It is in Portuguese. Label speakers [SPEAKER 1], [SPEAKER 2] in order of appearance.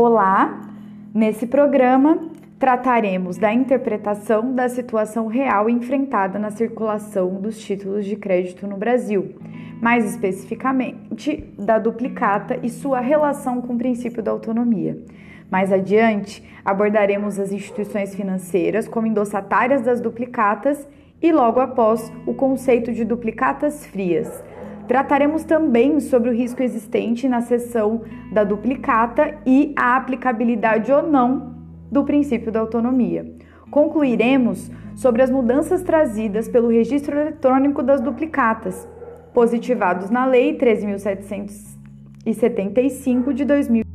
[SPEAKER 1] Olá! Nesse programa trataremos da interpretação da situação real enfrentada na circulação dos títulos de crédito no Brasil, mais especificamente da duplicata e sua relação com o princípio da autonomia. Mais adiante, abordaremos as instituições financeiras como endossatárias das duplicatas e, logo após, o conceito de duplicatas frias. Trataremos também sobre o risco existente na seção da duplicata e a aplicabilidade ou não do princípio da autonomia. Concluiremos sobre as mudanças trazidas pelo registro eletrônico das duplicatas, positivados na Lei 3.775 de 2000.